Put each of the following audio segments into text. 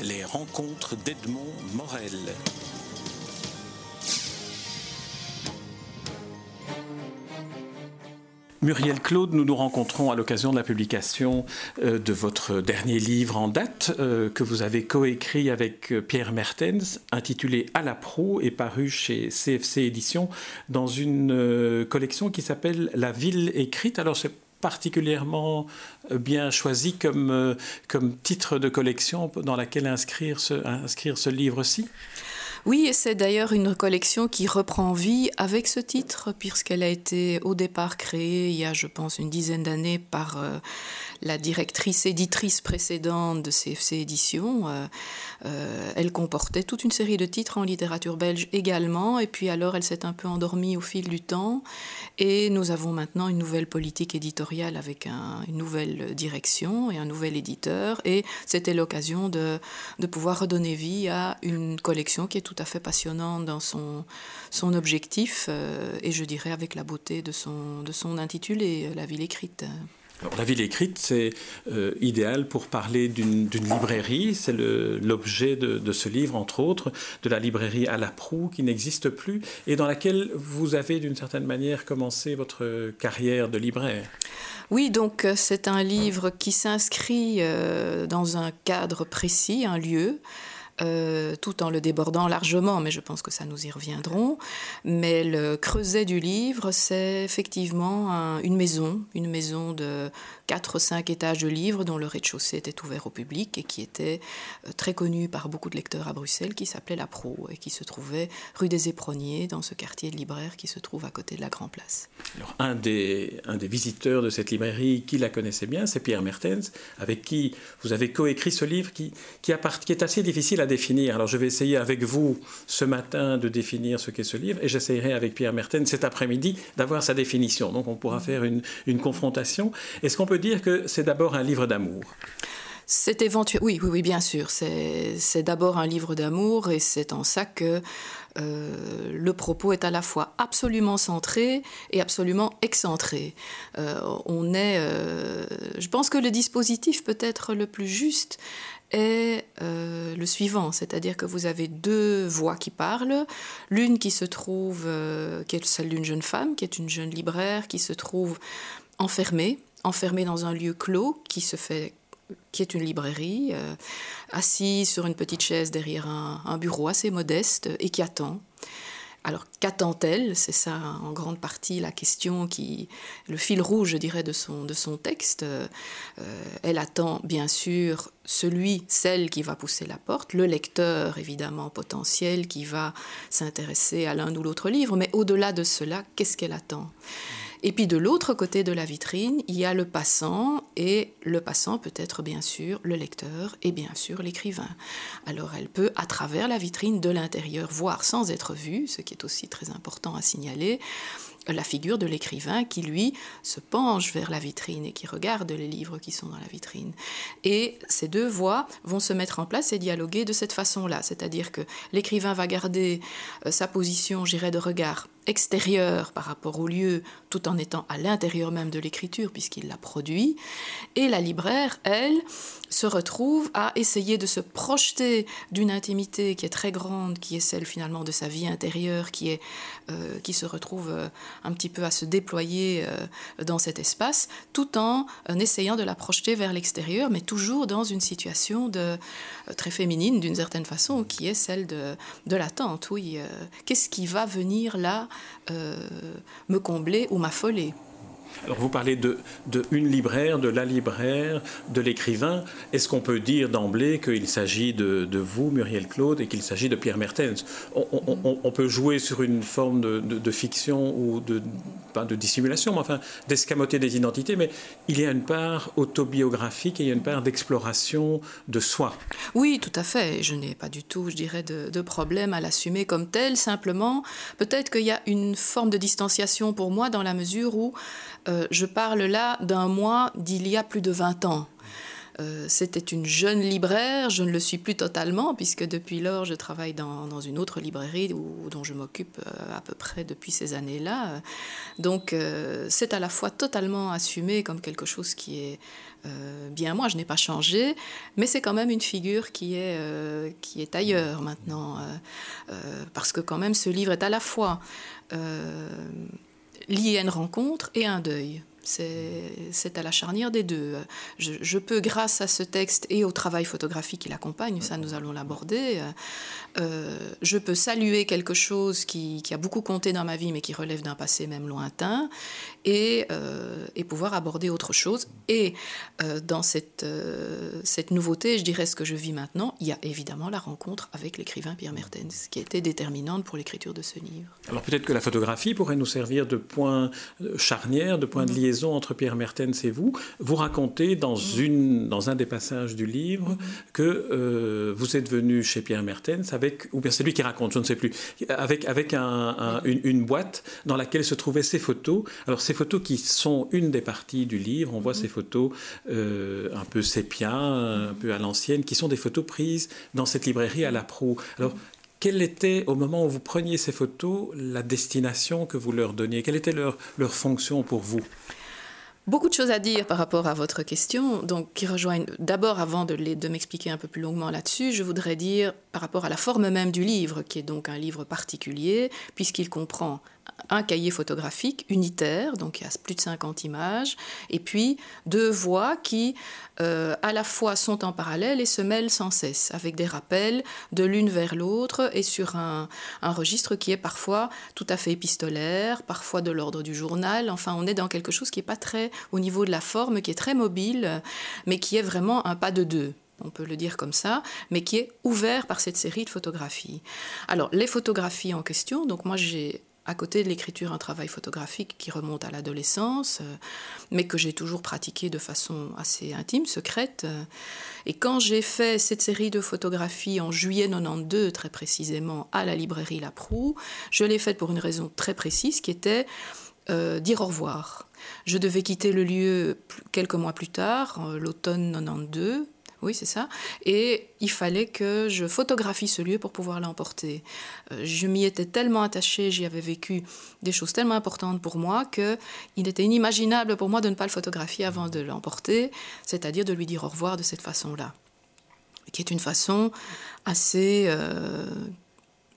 Les rencontres d'Edmond Morel. Muriel Claude, nous nous rencontrons à l'occasion de la publication euh, de votre dernier livre en date euh, que vous avez coécrit avec euh, Pierre Mertens, intitulé À la proue et paru chez CFC Éditions dans une collection qui s'appelle La ville écrite. Alors c'est particulièrement bien choisi comme, comme titre de collection dans laquelle inscrire ce livre-ci oui, et c'est d'ailleurs une collection qui reprend vie avec ce titre, puisqu'elle a été au départ créée il y a, je pense, une dizaine d'années par euh, la directrice éditrice précédente de CFC Éditions. Euh, euh, elle comportait toute une série de titres en littérature belge également, et puis alors elle s'est un peu endormie au fil du temps, et nous avons maintenant une nouvelle politique éditoriale avec une nouvelle direction et un nouvel éditeur, et c'était l'occasion de, pouvoir redonner vie à une collection qui est tout à fait passionnante dans son, son objectif, euh, et je dirais avec la beauté de son, de son intitulé, La ville écrite la ville écrite, c'est euh, idéal pour parler d'une librairie. C'est l'objet de, ce livre, entre autres, de la librairie à la proue, qui n'existe plus, et dans laquelle vous avez, d'une certaine manière, commencé votre carrière de libraire. Oui, donc euh, c'est un livre qui s'inscrit euh, dans un cadre précis, un lieu. Euh, tout en le débordant largement, mais je pense que ça nous y reviendrons. Mais le creuset du livre, c'est effectivement une maison, une maison de 4 cinq étages de livres dont le rez-de-chaussée était ouvert au public et qui était euh, très connu par beaucoup de lecteurs à Bruxelles, qui s'appelait La Pro et qui se trouvait rue des Éperonniers, dans ce quartier de libraire qui se trouve à côté de la Grand Place. Alors, un des, un des visiteurs de cette librairie qui la connaissait bien, c'est Pierre Mertens, avec qui vous avez coécrit ce livre qui, qui, qui est assez difficile à définir. Alors je vais essayer avec vous ce matin de définir ce qu'est ce livre et j'essaierai avec Pierre Mertens cet après-midi d'avoir sa définition. Donc on pourra faire une, une confrontation. Est-ce qu'on peut dire que c'est d'abord un livre d'amour c'est éventuel. Oui, oui, bien sûr. C'est d'abord un livre d'amour et c'est en ça que euh, le propos est à la fois absolument centré et absolument excentré. Euh, on est. Euh, je pense que le dispositif peut être le plus juste est le suivant, c'est-à-dire que vous avez deux voix qui parlent, l'une qui se trouve, qui est celle d'une jeune femme, qui est une jeune libraire, qui se trouve enfermée, enfermée dans un lieu clos, qui se fait qui est une librairie, euh, assise sur une petite chaise derrière un, bureau assez modeste et qui attend. Alors qu'attend-elle? C'est ça en grande partie la question qui, le fil rouge, je dirais, de son, de son texte. Euh, elle attend bien sûr celui, celle qui va pousser la porte, le lecteur évidemment potentiel qui va s'intéresser à l'un ou l'autre livre, mais au-delà de cela, qu'est-ce qu'elle attend? Et puis de l'autre côté de la vitrine, il y a le passant, et le passant peut être bien sûr le lecteur et bien sûr l'écrivain. Alors elle peut, à travers la vitrine de l'intérieur, voir sans être vue, ce qui est aussi très important à signaler, la figure de l'écrivain qui, lui, se penche vers la vitrine et qui regarde les livres qui sont dans la vitrine. Et ces deux voix vont se mettre en place et dialoguer de cette façon-là, c'est-à-dire que l'écrivain va garder euh, sa position, j'irais, de regard extérieur par rapport au lieu, tout en étant à l'intérieur même de l'écriture, puisqu'il la produit. Et la libraire, elle, se retrouve à essayer de se projeter d'une intimité qui est très grande, qui est celle finalement de sa vie intérieure, qui, est, euh, qui se retrouve euh, un petit peu à se déployer euh, dans cet espace, tout en essayant de la projeter vers l'extérieur, mais toujours dans une situation de, très féminine d'une certaine façon, qui est celle de, de l'attente. Oui, qu'est-ce qui va venir là me combler ou m'affoler alors vous parlez de, une libraire, de la libraire, de l'écrivain. Est-ce qu'on peut dire d'emblée qu'il s'agit de, vous, Muriel Claude, et qu'il s'agit de Pierre Mertens? On, peut jouer sur une forme de, fiction ou de, de dissimulation, mais enfin d'escamoter des identités, mais il y a une part autobiographique et il y a une part d'exploration de soi. Oui, tout à fait. Je n'ai pas du tout, je dirais, de, problème à l'assumer comme tel. Simplement, peut-être qu'il y a une forme de distanciation pour moi dans la mesure où euh, je parle là d'un mois d'il y a plus de 20 ans. euh, c'était une jeune libraire. Je ne le suis plus totalement, puisque depuis lors, je travaille dans, une autre librairie où, dont je m'occupe euh, à peu près depuis ces années-là. Donc, c'est à la fois totalement assumé comme quelque chose qui est bien moi. Je n'ai pas changé, mais c'est quand même une figure qui est ailleurs maintenant. parce que quand même, ce livre est à la fois lié rencontre et un deuil. C'est à la charnière des deux. Je, peux, grâce à ce texte et au travail photographique qui l'accompagne, ça nous allons l'aborder, euh, je peux saluer quelque chose qui, a beaucoup compté dans ma vie mais qui relève d'un passé même lointain et, euh, et, pouvoir aborder autre chose. Et euh, dans cette, cette nouveauté, je dirais ce que je vis maintenant, il y a évidemment la rencontre avec l'écrivain Pierre Mertens qui a été déterminante pour l'écriture de ce livre. Alors peut-être que la photographie pourrait nous servir de point charnière, de point de liaison entre Pierre Mertens et vous. Vous racontez dans, un des passages du livre que euh, vous êtes venu chez Pierre Mertens avec, ou bien c'est lui qui raconte, je ne sais plus, avec, avec un, une, boîte dans laquelle se trouvaient ces photos. Alors ces photos qui sont une des parties du livre, on voit ces photos euh, un peu sépia, un peu à l'ancienne, qui sont des photos prises dans cette librairie à la proue. Alors quelle était, au moment où vous preniez ces photos, la destination que vous leur donniez? Quelle était leur fonction pour vous? Beaucoup de choses à dire par rapport à votre question, donc qui rejoignent d'abord, avant de, de m'expliquer un peu plus longuement là-dessus, je voudrais dire par rapport à la forme même du livre, qui est donc un livre particulier, puisqu'il comprend un cahier photographique unitaire, donc il y a plus de 50 images, et puis deux voix qui euh, à la fois sont en parallèle et se mêlent sans cesse, avec des rappels de l'une vers l'autre et sur un, registre qui est parfois tout à fait épistolaire, parfois de l'ordre du journal, enfin on est dans quelque chose qui n'est pas très au niveau de la forme, qui est très mobile, mais qui est vraiment un pas de deux on peut le dire comme ça, mais qui est ouvert par cette série de photographies. Alors, les photographies en question, donc moi j'ai à côté de l'écriture, un travail photographique qui remonte à l'adolescence, euh, mais que j'ai toujours pratiqué de façon assez intime, secrète. Et quand j'ai fait cette série de photographies en juillet 92, très précisément, à la librairie La Proue, je l'ai faite pour une raison très précise qui était euh, dire au revoir. Je devais quitter le lieu quelques mois plus tard, euh, l'automne 92, oui, c'est ça. Et il fallait que je photographie ce lieu pour pouvoir l'emporter. Euh, je m'y étais tellement attachée, j'y avais vécu des choses tellement importantes pour moi que il était inimaginable pour moi de ne pas le photographier avant de l'emporter, c'est-à-dire de lui dire au revoir de cette façon-là, qui est une façon assez, euh,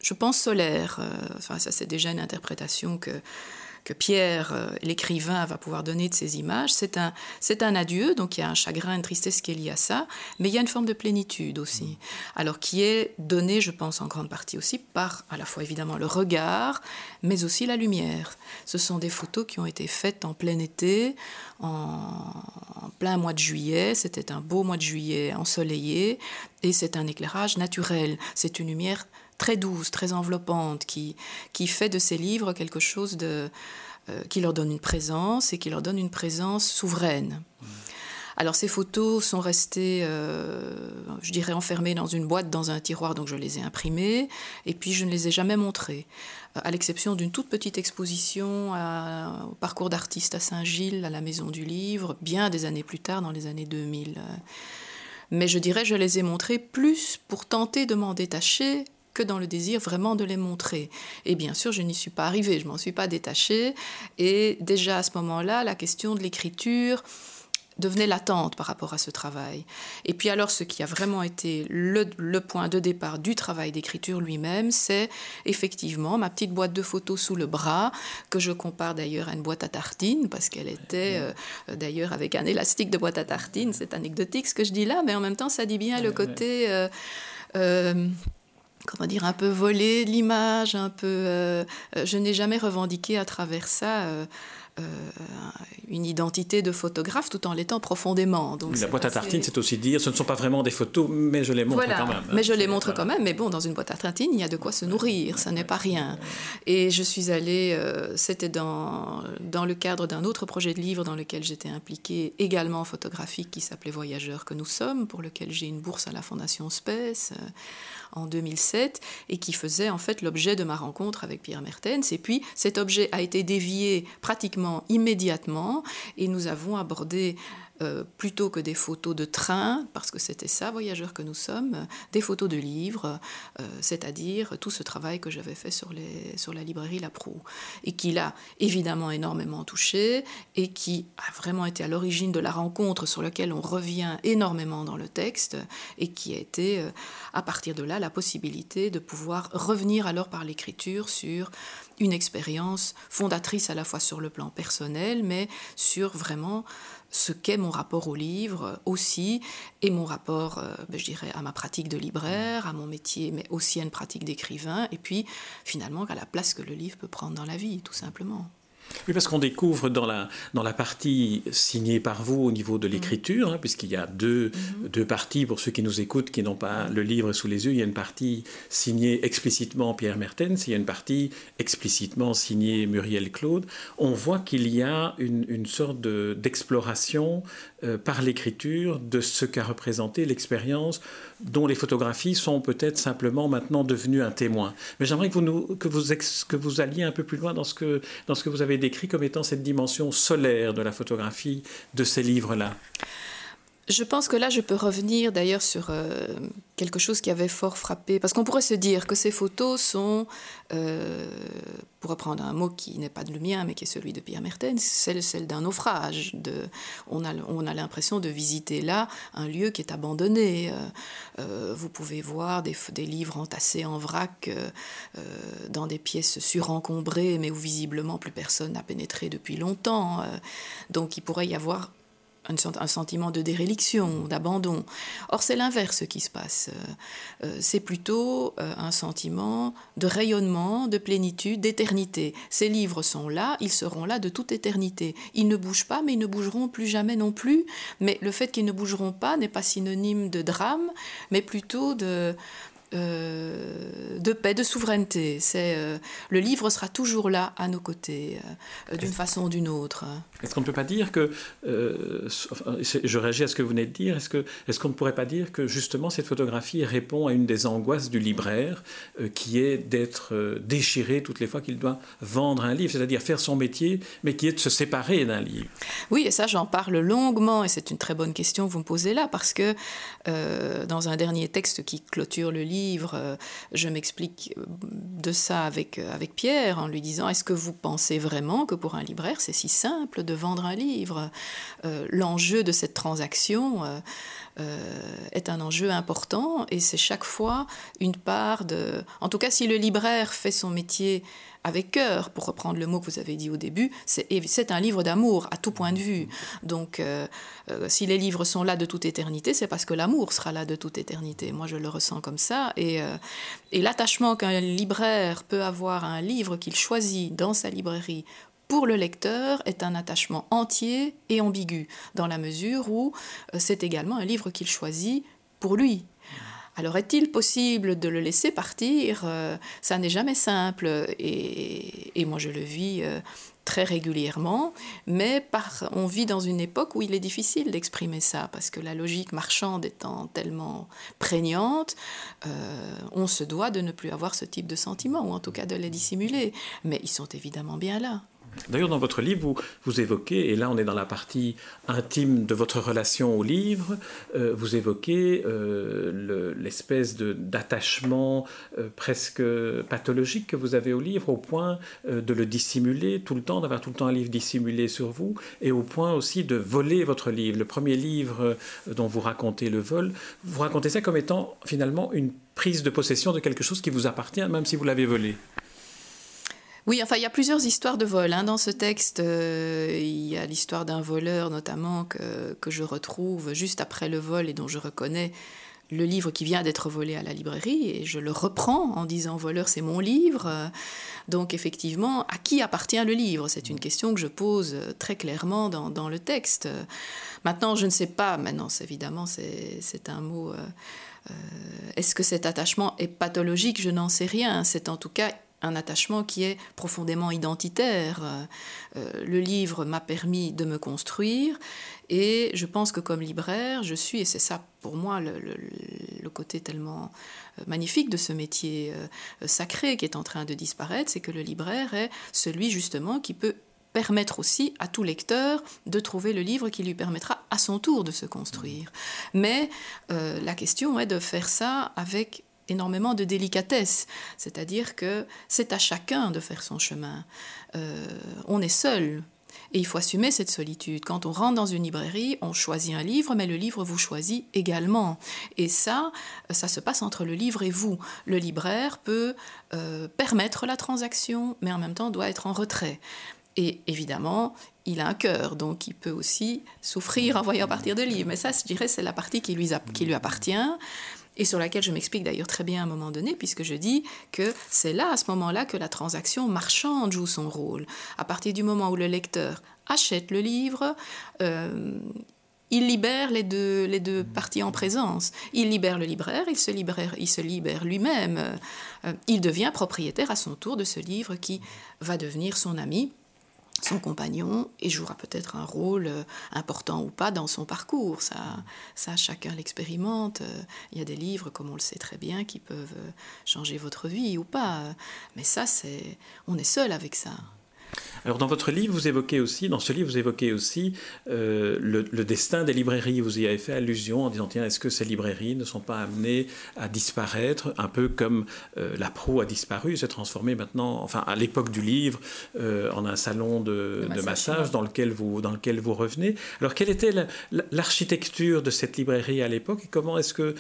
je pense, solaire. Euh, enfin, ça c'est déjà une interprétation que que Pierre, euh, l'écrivain, va pouvoir donner de ces images, c'est un, c'est un adieu, donc il y a un chagrin, une tristesse qui est liée à ça, mais il y a une forme de plénitude aussi, alors qui est donnée, je pense, en grande partie aussi par à la fois évidemment le regard, mais aussi la lumière. Ce sont des photos qui ont été faites en plein été, en, en plein mois de juillet, c'était un beau mois de juillet ensoleillé, et c'est un éclairage naturel, c'est une lumière très douce, très enveloppante, qui, qui fait de ces livres quelque chose de, euh, qui leur donne une présence et qui leur donne une présence souveraine. Alors ces photos sont restées, euh, je dirais, enfermées dans une boîte, dans un tiroir, donc je les ai imprimées, et puis je ne les ai jamais montrées, à l'exception d'une toute petite exposition au parcours d'artiste à Saint-Gilles, à la Maison du Livre, bien des années plus tard, dans les années 2000. Mais je dirais, je les ai montrées plus pour tenter de m'en détacher que dans le désir vraiment de les montrer. Et bien sûr, je n'y suis pas arrivée, je m'en suis pas détachée. Et déjà à ce moment-là, la question de l'écriture devenait latente par rapport à ce travail. Et puis alors, ce qui a vraiment été le, point de départ du travail d'écriture lui-même, c'est effectivement ma petite boîte de photos sous le bras, que je compare d'ailleurs à une boîte à tartines, parce qu'elle était euh, d'ailleurs avec un élastique de boîte à tartines. C'est anecdotique ce que je dis là, mais en même temps, ça dit bien le côté... Euh, euh, comment dire, un peu volé l'image, un peu. Euh, euh, je n'ai jamais revendiqué à travers ça euh, euh, une identité de photographe tout en l'étant profondément. Donc la boîte à tartines, c'est aussi dire, ce ne sont pas vraiment des photos, mais je les montre quand même. Mais je les montre quand même, mais bon, dans une boîte à tartines, il y a de quoi se nourrir, ça n'est pas rien. Et je suis allée, c'était dans, dans le cadre d'un autre projet de livre dans lequel j'étais impliquée, également photographique, qui s'appelait Voyageurs que nous sommes, pour lequel j'ai une bourse à la Fondation Space en 2007, et qui faisait en fait l'objet de ma rencontre avec Pierre Mertens. Et puis cet objet a été dévié pratiquement immédiatement et nous avons abordé euh, plutôt que des photos de train, parce que c'était ça, voyageurs que nous sommes, des photos de livres, euh, c'est-à-dire tout ce travail que j'avais fait sur, les, sur la librairie La Proue, et qui l'a évidemment énormément touché, et qui a vraiment été à l'origine de la rencontre sur laquelle on revient énormément dans le texte, et qui a été, euh, à partir de là, la possibilité de pouvoir revenir alors par l'écriture sur une expérience fondatrice à la fois sur le plan personnel, mais sur vraiment ce qu'est mon rapport au livre aussi, et mon rapport, euh, ben, je dirais, à ma pratique de libraire, à mon métier, mais aussi à une pratique d'écrivain, et puis finalement à la place que le livre peut prendre dans la vie, tout simplement. Oui, parce qu'on découvre dans la, dans la partie signée par vous au niveau de l'écriture, hein, puisqu'il y a deux, mhm. deux parties pour ceux qui nous écoutent, qui n'ont pas le livre sous les yeux. Il y a une partie signée explicitement Pierre Mertens, il y a une partie explicitement signée Muriel Claude. On voit qu'il y a une, une sorte d'exploration euh, par l'écriture de ce qu'a représenté l'expérience dont les photographies sont peut-être simplement maintenant devenues un témoin. Mais j'aimerais que vous, nous, que, vous que vous alliez un peu plus loin dans ce, que, dans ce que vous avez décrit comme étant cette dimension solaire de la photographie de ces livres-là. Je pense que là, je peux revenir d'ailleurs sur euh, quelque chose qui avait fort frappé, parce qu'on pourrait se dire que ces photos sont, euh, pour reprendre un mot qui n'est pas le mien, mais qui est celui de Pierre Mertens, celle, celle d'un naufrage. De, on a, on a l'impression de visiter là un lieu qui est abandonné. Euh, vous pouvez voir des, des, livres entassés en vrac dans des pièces surencombrées, mais où visiblement plus personne n'a pénétré depuis longtemps. donc il pourrait y avoir un, sentiment de déréliction, d'abandon. Or, c'est l'inverse qui se passe. Euh, euh, c'est plutôt euh, un sentiment de rayonnement, de plénitude, d'éternité. Ces livres sont là, ils seront là de toute éternité. Ils ne bougent pas, mais ils ne bougeront plus jamais non plus. Mais le fait qu'ils ne bougeront pas n'est pas synonyme de drame, mais plutôt de, euh, de paix, de souveraineté. C'est euh, le livre sera toujours là à nos côtés, euh, d'une façon ou d'une autre. Est-ce qu'on ne peut pas dire que, je réagis à ce que vous venez de dire, est-ce que est-ce qu'on ne pourrait pas dire que justement cette photographie répond à une des angoisses du libraire, qui est d'être déchiré toutes les fois qu'il doit vendre un livre, c'est-à-dire faire son métier, mais qui est de se séparer d'un livre? Oui, et ça j'en parle longuement, et c'est une très bonne question que vous me posez là, parce que dans un dernier texte qui clôture le livre euh, je m'explique euh, de ça euh, avec Pierre en lui disant est-ce que vous pensez vraiment que pour un libraire c'est si simple de vendre un livre? L'enjeu de cette transaction est un enjeu important et c'est chaque fois une part de... En tout cas si le libraire fait son métier avec cœur, pour reprendre le mot que vous avez dit au début, c'est un livre d'amour à tout point de vue. Donc, euh, euh, si les livres sont là de toute éternité, c'est parce que l'amour sera là de toute éternité. Moi, je le ressens comme ça. Et, euh, et l'attachement qu'un libraire peut avoir à un livre qu'il choisit dans sa librairie pour le lecteur est un attachement entier et ambigu, dans la mesure où c'est également un livre qu'il choisit pour lui, alors est-il possible de le laisser partir? Euh, Ça n'est jamais simple et, moi je le vis euh, très régulièrement, mais par, on vit dans une époque où il est difficile d'exprimer ça, parce que la logique marchande étant tellement prégnante, euh, on se doit de ne plus avoir ce type de sentiments, ou en tout cas de les dissimuler. Mais ils sont évidemment bien là. D'ailleurs, dans votre livre, vous, vous, évoquez, et là on est dans la partie intime de votre relation au livre, euh, vous évoquez euh, l'espèce d'attachement euh, presque pathologique que vous avez au livre, au point de le dissimuler tout le temps, d'avoir tout le temps un livre dissimulé sur vous, et au point aussi de voler votre livre. Le premier livre dont vous racontez le vol, vous racontez ça comme étant finalement une prise de possession de quelque chose qui vous appartient, même si vous l'avez volé. Oui, enfin, il y a plusieurs histoires de vol. Hein. Dans ce texte, euh, il y a l'histoire d'un voleur, notamment, que, je retrouve juste après le vol et dont je reconnais le livre qui vient d'être volé à la librairie. Et je le reprends en disant Voleur, c'est mon livre. Donc, effectivement, à qui appartient le livre? C'est une question que je pose très clairement dans, dans, le texte. Maintenant, je ne sais pas. Maintenant, évidemment, c'est un mot. Euh, euh, est-ce que cet attachement est pathologique? Je n'en sais rien. C'est en tout cas un attachement qui est profondément identitaire. Euh, le livre m'a permis de me construire et je pense que comme libraire, je suis, et c'est ça pour moi le, côté tellement euh, magnifique de ce métier euh, sacré qui est en train de disparaître, c'est que le libraire est celui justement qui peut permettre aussi à tout lecteur de trouver le livre qui lui permettra à son tour de se construire. Mais la question est de faire ça avec énormément de délicatesse, c'est-à-dire que c'est à chacun de faire son chemin. on est seul et il faut assumer cette solitude. Quand on rentre dans une librairie, on choisit un livre, mais le livre vous choisit également. Et ça, ça se passe entre le livre et vous. Le libraire peut euh, permettre la transaction, mais en même temps doit être en retrait. Et évidemment, il a un cœur, donc il peut aussi souffrir en voyant partir de livres. Mais ça, je dirais, c'est la partie qui lui appartient et sur laquelle je m'explique d'ailleurs très bien à un moment donné, puisque je dis que c'est là, à ce moment-là, que la transaction marchande joue son rôle. À partir du moment où le lecteur achète le livre, euh, il libère les deux, les deux parties en présence. Il libère le libraire, il se libère, libère lui-même. Euh, il devient propriétaire à son tour de ce livre qui va devenir son ami son compagnon et jouera peut-être un rôle euh, important ou pas dans son parcours. Ça, chacun l'expérimente. Euh, il y a des livres, comme on le sait très bien, qui peuvent euh, changer votre vie ou pas. Mais ça, c'est, on est seul avec ça. Alors dans votre livre, vous évoquez aussi, dans ce livre, vous évoquez aussi euh, le, destin des librairies. Vous y avez fait allusion en disant tiens, est-ce que ces librairies ne sont pas amenées à disparaître, un peu comme euh, la proue a disparu, s'est transformée maintenant, enfin à l'époque du livre, euh, en un salon de, massage, dans lequel vous dans lequel vous revenez. Alors quelle était l'architecture de cette librairie à l'époque et comment est-ce que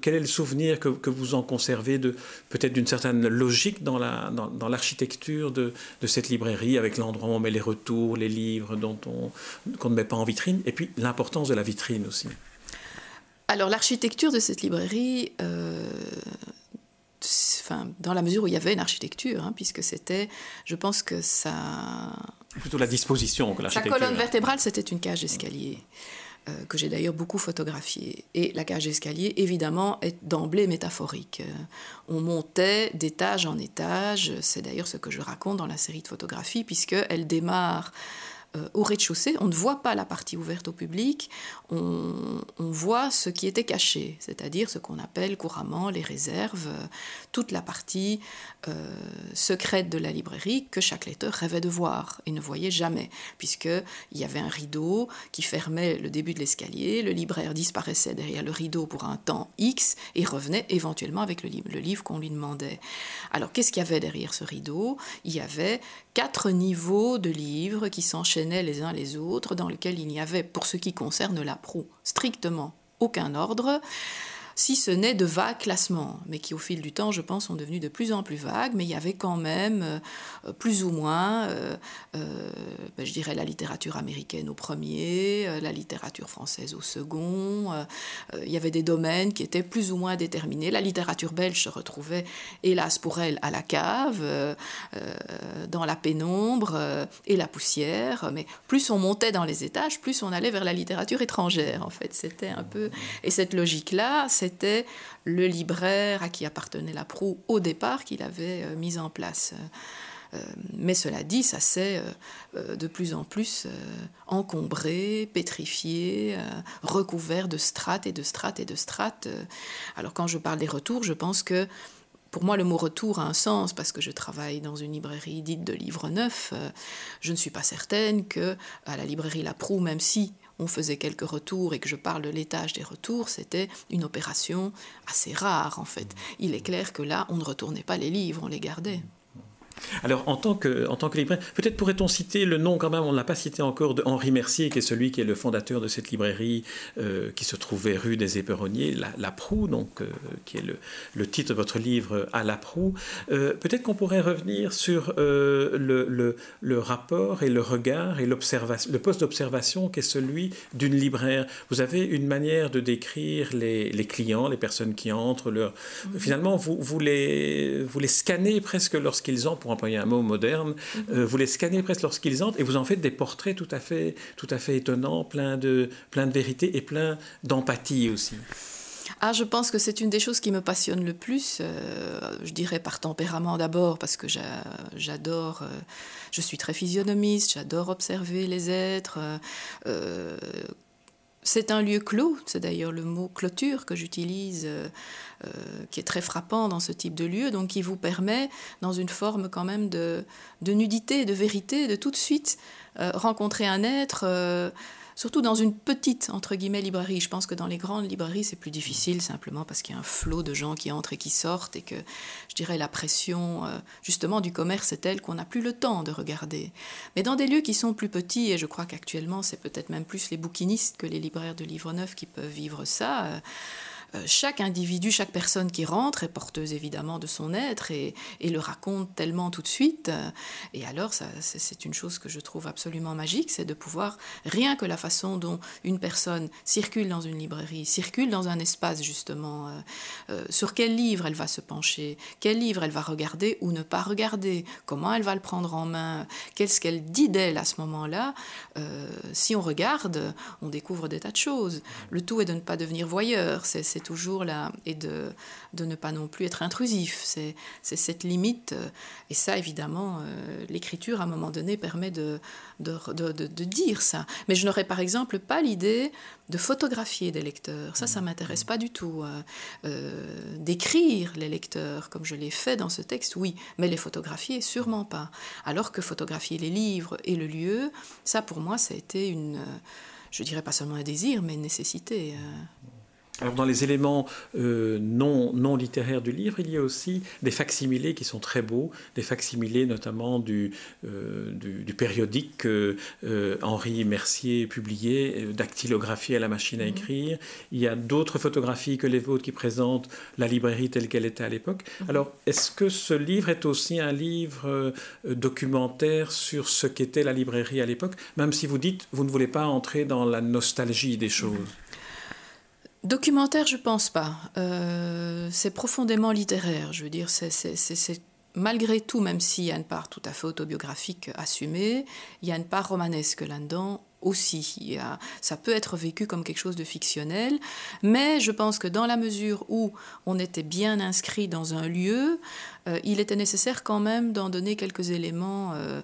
quel est le souvenir que, que vous en conservez de peut-être d'une certaine logique dans la dans, l'architecture de, de cette librairie? Avec l'endroit où on met les retours, les livres dont on, qu'on ne met pas en vitrine, et puis l'importance de la vitrine aussi. Alors l'architecture de cette librairie, euh, enfin, dans la mesure où il y avait une architecture, hein, puisque c'était, je pense que ça... Plutôt la disposition que l'architecture. Sa colonne vertébrale, c'était une cage d'escalier. Que j'ai d'ailleurs beaucoup photographié. Et la cage d'escalier, évidemment, est d'emblée métaphorique. Euh, on montait d'étage en étage, c'est d'ailleurs ce que je raconte dans la série de photographies, puisqu'elle démarre euh, au rez-de-chaussée, on ne voit pas la partie ouverte au public, on, voit ce qui était caché, c'est-à-dire ce qu'on appelle couramment les réserves, euh, toute la partie euh, secrète de la librairie que chaque lecteur rêvait de voir et ne voyait jamais, puisqu'il y avait un rideau qui fermait le début de l'escalier, le libraire disparaissait derrière le rideau pour un temps X et revenait éventuellement avec le le livre qu'on lui demandait. Alors qu'est-ce qu'il y avait derrière ce rideau? Il y avait quatre niveaux de livres qui s'enchaînaient les uns les autres, dans lesquels il n'y avait, pour ce qui concerne la proue, strictement aucun ordre si ce n'est de vagues classements, mais qui au fil du temps, je pense, sont devenus de plus en plus vagues, mais il y avait quand même euh, plus ou moins, euh, euh, ben, je dirais, la littérature américaine au premier, la littérature française au second, il y avait des domaines qui étaient plus ou moins déterminés. La littérature belge se retrouvait, hélas pour elle, à la cave, dans la pénombre et la poussière, mais plus on montait dans les étages, plus on allait vers la littérature étrangère, en fait. C'était un peu... Et cette logique-là, c'était le libraire à qui appartenait la proue au départ qu'il avait euh, mis en place. Euh, mais cela dit, ça s'est euh, de plus en plus encombré, pétrifié, recouvert de strates et de strates et de strates. Alors quand je parle des retours, je pense que pour moi, le mot retour a un sens parce que je travaille dans une librairie dite de livres neufs. Je ne suis pas certaine que à la librairie La Proue, même si on faisait quelques retours et que je parle de l'étage des retours, c'était une opération assez rare en fait. Il est clair que là, on ne retournait pas les livres, on les gardait. Alors, en tant que, en tant que libraire, peut-être pourrait-on citer le nom quand même, on ne l'a pas cité encore, de Henri Mercier, qui est celui qui est le fondateur de cette librairie euh, qui se trouvait rue des Éperonniers, la, Proue, donc, euh, qui est le, le, titre de votre livre À la Proue. Euh, peut-être qu'on pourrait revenir sur le, le, le, rapport et le regard et le poste d'observation qui est celui d'une libraire. Vous avez une manière de décrire les, les clients, les personnes qui entrent, leur... Finalement, vous, vous, les, vous les scannez presque lorsqu'ils entrent pour employer un mot moderne, euh, vous les scannez presque lorsqu'ils entrent et vous en faites des portraits tout à fait, tout à fait étonnants, plein de, plein de vérité et plein d'empathie aussi. Ah, je pense que c'est une des choses qui me passionne le plus. Euh, je dirais par tempérament d'abord, parce que j'adore, euh, je suis très physionomiste, j'adore observer les êtres. C'est un lieu clos, c'est d'ailleurs le mot clôture que j'utilise euh, qui est très frappant dans ce type de lieu, donc qui vous permet, dans une forme quand même de, de nudité, de vérité, de tout de suite euh, rencontrer un être. Surtout dans une petite, entre guillemets, librairie. Je pense que dans les grandes librairies, c'est plus difficile simplement parce qu'il y a un flot de gens qui entrent et qui sortent et que, je dirais, la pression, euh, justement, du commerce est telle qu'on n'a plus le temps de regarder. Mais dans des lieux qui sont plus petits, et je crois qu'actuellement, c'est peut-être même plus les bouquinistes que les libraires de livres neufs qui peuvent vivre ça, euh, chaque individu, chaque personne qui rentre est porteuse évidemment de son être et, le raconte tellement tout de suite. Et alors, c'est une chose que je trouve absolument magique, c'est de pouvoir, rien que la façon dont une personne circule dans une librairie, circule dans un espace justement, euh, euh, sur quel livre elle va se pencher, quel livre elle va regarder ou ne pas regarder, comment elle va le prendre en main, qu'est-ce qu'elle dit d'elle à ce moment-là. si on regarde, on découvre des tas de choses. Le tout est de ne pas devenir voyeur. Toujours là, et de, de ne pas non plus être intrusif. C'est cette limite. Euh, et ça, évidemment, euh, l'écriture, à un moment donné, permet de, de, de, dire ça. Mais je n'aurais par exemple pas l'idée de photographier des lecteurs. Ça, ça ne m'intéresse pas du tout. Euh, d'écrire les lecteurs, comme je l'ai fait dans ce texte, oui, mais les photographier, sûrement pas. Alors que photographier les livres et le lieu, ça, pour moi, ça a été une je dirais pas seulement un désir, mais une nécessité. Alors dans les éléments euh, non, non littéraires du livre, il y a aussi des facsimilés qui sont très beaux, des facsimilés notamment du, euh, du, périodique que euh, Henri Mercier publiait, dactylographie à la machine à mhm. écrire. Il y a d'autres photographies que les vôtres qui présentent la librairie telle qu'elle était à l'époque. Mhm. Alors est-ce que ce livre est aussi un livre documentaire sur ce qu'était la librairie à l'époque, même si vous dites vous ne voulez pas entrer dans la nostalgie des choses? Documentaire, je pense pas. Euh, c'est profondément littéraire. Je veux dire, c'est malgré tout, même s'il y a une part tout à fait autobiographique assumée, il y a une part romanesque là-dedans aussi. ça peut être vécu comme quelque chose de fictionnel, mais je pense que dans la mesure où on était bien inscrit dans un lieu, euh, il était nécessaire quand même d'en donner quelques éléments. Euh,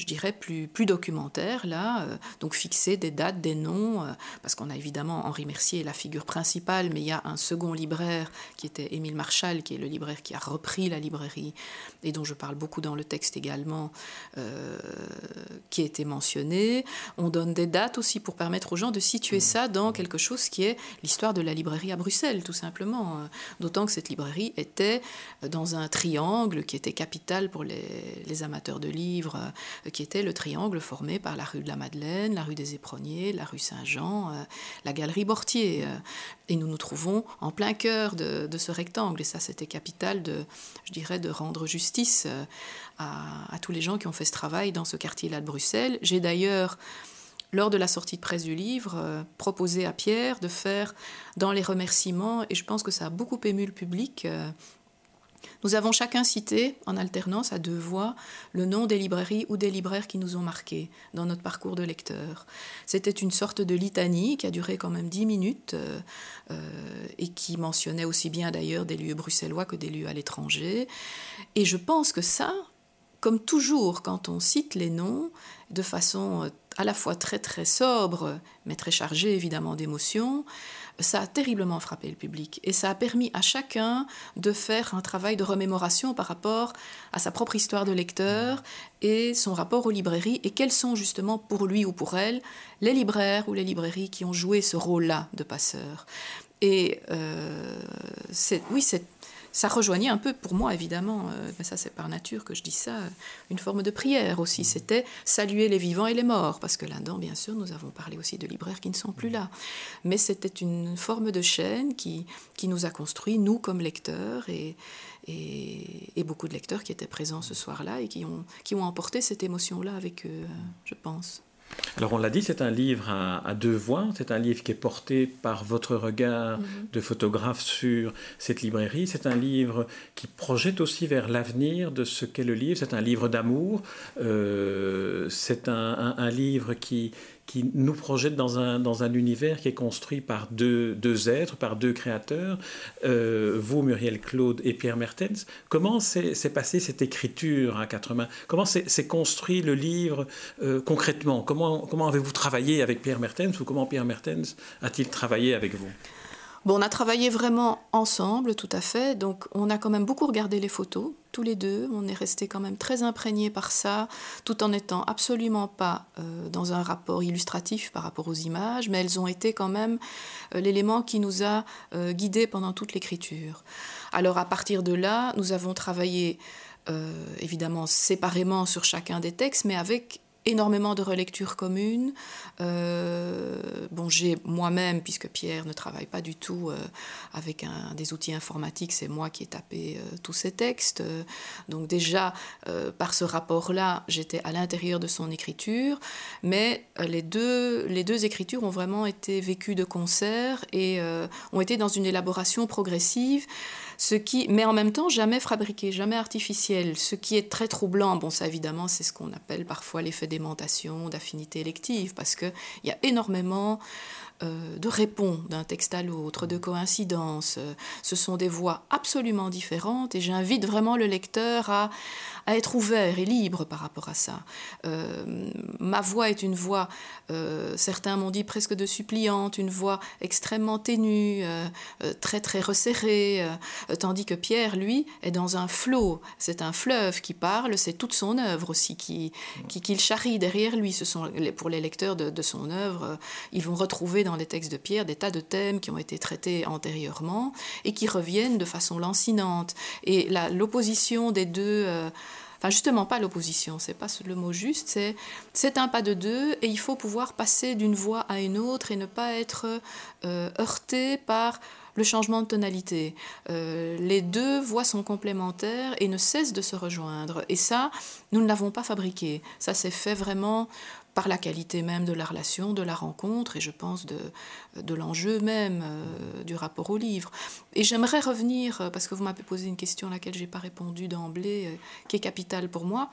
je dirais, plus, plus documentaire, là, euh, donc fixer des dates, des noms, euh, parce qu'on a évidemment Henri Mercier, la figure principale, mais il y a un second libraire qui était Émile Marchal, qui est le libraire qui a repris la librairie, et dont je parle beaucoup dans le texte également, qui a été mentionné. On donne des dates aussi pour permettre aux gens de situer ça dans quelque chose qui est l'histoire de la librairie à Bruxelles, tout simplement. D'autant que cette librairie était dans un triangle qui était capital pour les, les amateurs de livres, euh, qui était le triangle formé par la rue de la Madeleine, la rue des Éperonniers, la rue Saint-Jean, euh, la galerie Bortier. Euh. et nous nous trouvons en plein cœur de, ce rectangle. Et ça, c'était capital de, je dirais, de rendre justice à, tous les gens qui ont fait ce travail dans ce quartier-là de Bruxelles. J'ai d'ailleurs lors de la sortie de presse du livre, proposé à Pierre de faire dans les remerciements, et je pense que ça a beaucoup ému le public, nous avons chacun cité, en alternance à deux voix, le nom des librairies ou des libraires qui nous ont marqués dans notre parcours de lecteur. C'était une sorte de litanie qui a duré quand même dix minutes euh, euh, et qui mentionnait aussi bien d'ailleurs des lieux bruxellois que des lieux à l'étranger. Et je pense que ça, comme toujours quand on cite les noms de façon euh, à la fois très très sobre, mais très chargée évidemment d'émotions, ça a terriblement frappé le public et ça a permis à chacun de faire un travail de remémoration par rapport à sa propre histoire de lecteur et son rapport aux librairies et quels sont justement pour lui ou pour elle les libraires ou les librairies qui ont joué ce rôle-là de passeur. Et euh, oui, c'est ça rejoignait un peu pour moi, évidemment, euh, mais ça c'est par nature que je dis ça, une forme de prière aussi. C'était saluer les vivants et les morts, parce que là-dedans, bien sûr, nous avons parlé aussi de libraires qui ne sont plus là. Mais c'était une forme de chaîne qui, qui nous a construit, nous comme lecteurs, et, et, et, beaucoup de lecteurs qui étaient présents ce soir-là et qui ont, qui ont emporté cette émotion-là avec eux, je pense. Alors on l'a dit, c'est un livre à, deux voix, c'est un livre qui est porté par votre regard mhm. de photographe sur cette librairie, c'est un livre qui projette aussi vers l'avenir de ce qu'est le livre, c'est un livre d'amour, euh, c'est un, livre qui, qui nous projette dans un, dans un univers qui est construit par deux, deux êtres, par deux créateurs, euh, vous, Muriel Claude et Pierre Mertens. Comment s'est passée cette écriture à quatre mains? Comment s'est construit le livre euh, concrètement? Comment, comment avez-vous travaillé avec Pierre Mertens ou comment Pierre Mertens a-t-il travaillé avec vous? On a travaillé vraiment ensemble, tout à fait. Donc, on a quand même beaucoup regardé les photos, tous les deux. On est resté quand même très imprégnés par ça, tout en n'étant absolument pas euh, dans un rapport illustratif par rapport aux images, mais elles ont été quand même euh, l'élément qui nous a euh, guidés pendant toute l'écriture. Alors, à partir de là, nous avons travaillé évidemment séparément sur chacun des textes, mais avec énormément de relectures communes. Euh, bon, j'ai moi-même, puisque Pierre ne travaille pas du tout euh, avec des outils informatiques, c'est moi qui ai tapé euh, tous ces textes. Donc déjà, par ce rapport-là, j'étais à l'intérieur de son écriture, mais les deux, les deux écritures ont vraiment été vécues de concert et ont été dans une élaboration progressive ce qui, mais en même temps jamais fabriqué, jamais artificiel. Ce qui est très troublant, bon ça évidemment c'est ce qu'on appelle parfois l'effet d'aimantation, d'affinité élective, parce qu'il y a énormément euh, de répondre d'un texte à l'autre, de coïncidences. Ce sont des voix absolument différentes et j'invite vraiment le lecteur à, à être ouvert et libre par rapport à ça. Euh, ma voix est une voix, euh, certains m'ont dit presque de suppliante, une voix extrêmement ténue, euh, très très resserrée, tandis que Pierre, lui, est dans un flot, c'est un fleuve qui parle, c'est toute son œuvre aussi qui, qui, qu'il charrie derrière lui. Ce sont, pour les lecteurs de son œuvre, ils vont retrouver dans les textes de Pierre des tas de thèmes qui ont été traités antérieurement et qui reviennent de façon lancinante. Et l'opposition des deux enfin justement pas l'opposition, c'est pas le mot juste, c'est c'est un pas de deux et il faut pouvoir passer d'une voix à une autre et ne pas être euh, heurté par le changement de tonalité. Euh, les deux voix sont complémentaires et ne cessent de se rejoindre. Et ça, nous ne l'avons pas fabriqué. Ça s'est fait vraiment par la qualité même de la relation, de la rencontre, et je pense de, de l'enjeu même euh, du rapport au livre. Et j'aimerais revenir, euh, parce que vous m'avez posé une question à laquelle je n'ai pas répondu d'emblée, euh, qui est capitale pour moi,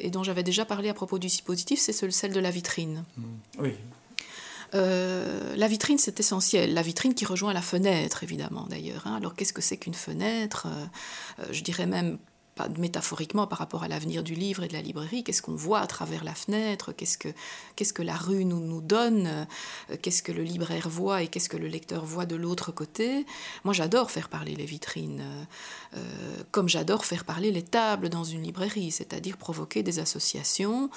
et dont j'avais déjà parlé à propos du dispositif, c'est celle de la vitrine. Mmh. Oui. la vitrine, c'est essentiel. La vitrine qui rejoint la fenêtre, évidemment, d'ailleurs. Hein. Alors, qu'est-ce que c'est qu'une fenêtre? Je dirais même métaphoriquement par rapport à l'avenir du livre et de la librairie, qu'est-ce qu'on voit à travers la fenêtre, qu'est-ce que, qu'est-ce que la rue nous, nous donne, euh, qu'est-ce que le libraire voit et qu'est-ce que le lecteur voit de l'autre côté. Moi j'adore faire parler les vitrines, euh, comme j'adore faire parler les tables dans une librairie, c'est-à-dire provoquer des associations.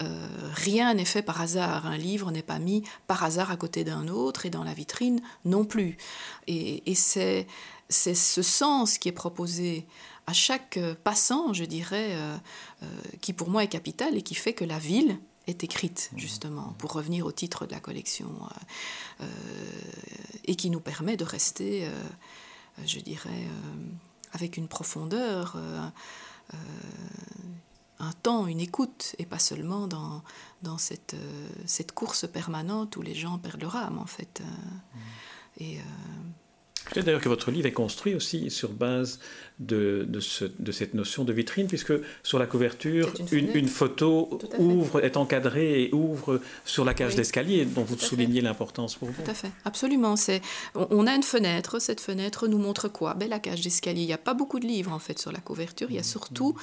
Euh, rien n'est fait par hasard, un livre n'est pas mis par hasard à côté d'un autre et dans la vitrine non plus. Et, et c'est, c'est ce sens qui est proposé à chaque euh, passant, je dirais, euh, euh, qui pour moi est capital et qui fait que la ville est écrite, mmh. justement, pour revenir au titre de la collection, et qui nous permet de rester, je dirais, avec une profondeur, un temps, une écoute, et pas seulement dans, dans cette, cette course permanente où les gens perdent leur âme, en fait. Mmh. Et Peut-être d'ailleurs que votre livre est construit aussi sur base de, de, ce, de cette notion de vitrine, puisque sur la couverture, une, une, photo ouvre, est encadrée et ouvre sur la cage d'escalier, dont vous soulignez l'importance pour vous. Tout à fait, absolument. C'est, on, a une fenêtre, cette fenêtre nous montre quoi? Ben, La cage d'escalier. Il n'y a pas beaucoup de livres en fait sur la couverture, il y a surtout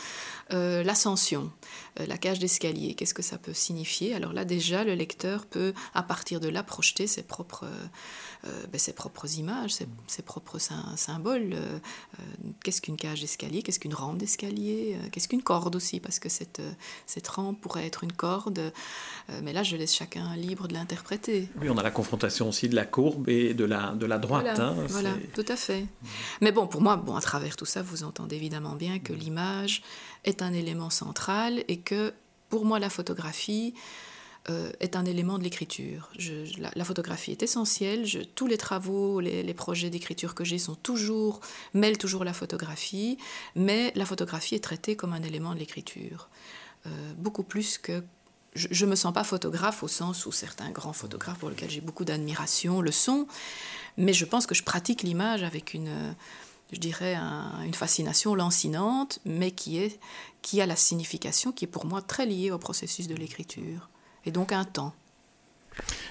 euh, l'ascension, euh, la cage d'escalier. Qu'est-ce que ça peut signifier? Alors là déjà, le lecteur peut à partir de là projeter ses propres... Euh, ben, ses propres images, ses, propres symboles. Qu'est-ce qu'une cage d'escalier Qu'est-ce qu'une rampe d'escalier Qu'est-ce qu'une corde aussi Parce que cette, cette rampe pourrait être une corde. mais là, je laisse chacun libre de l'interpréter. Oui, on a la confrontation aussi de la courbe et de la, de la droite. Voilà, hein, voilà tout à fait. Mais bon, pour moi, bon, à travers tout ça, vous entendez évidemment bien que l'image est un élément central et que pour moi, la photographie, euh, est un élément de l'écriture. La, photographie est essentielle. Tous les travaux, les, projets d'écriture que j'ai sont toujours mêlent toujours la photographie, mais la photographie est traitée comme un élément de l'écriture, euh, beaucoup plus que je ne me sens pas photographe au sens où certains grands photographes pour lesquels j'ai beaucoup d'admiration le sont, mais je pense que je pratique l'image avec une, je dirais, une fascination lancinante, mais qui a la signification qui est pour moi très liée au processus de l'écriture et donc un temps.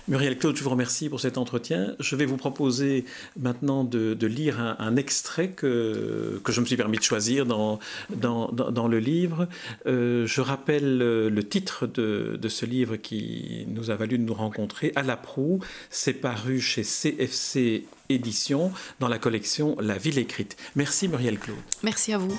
Muriel Claude, je vous remercie pour cet entretien. Je vais vous proposer maintenant de, lire un, extrait que, que je me suis permis de choisir dans, dans, dans, le livre. Euh, je rappelle le titre de, de, ce livre qui nous a valu de nous rencontrer, À la proue. C'est paru chez CFC Éditions dans la collection La ville écrite. Merci Muriel Claude. Merci à vous.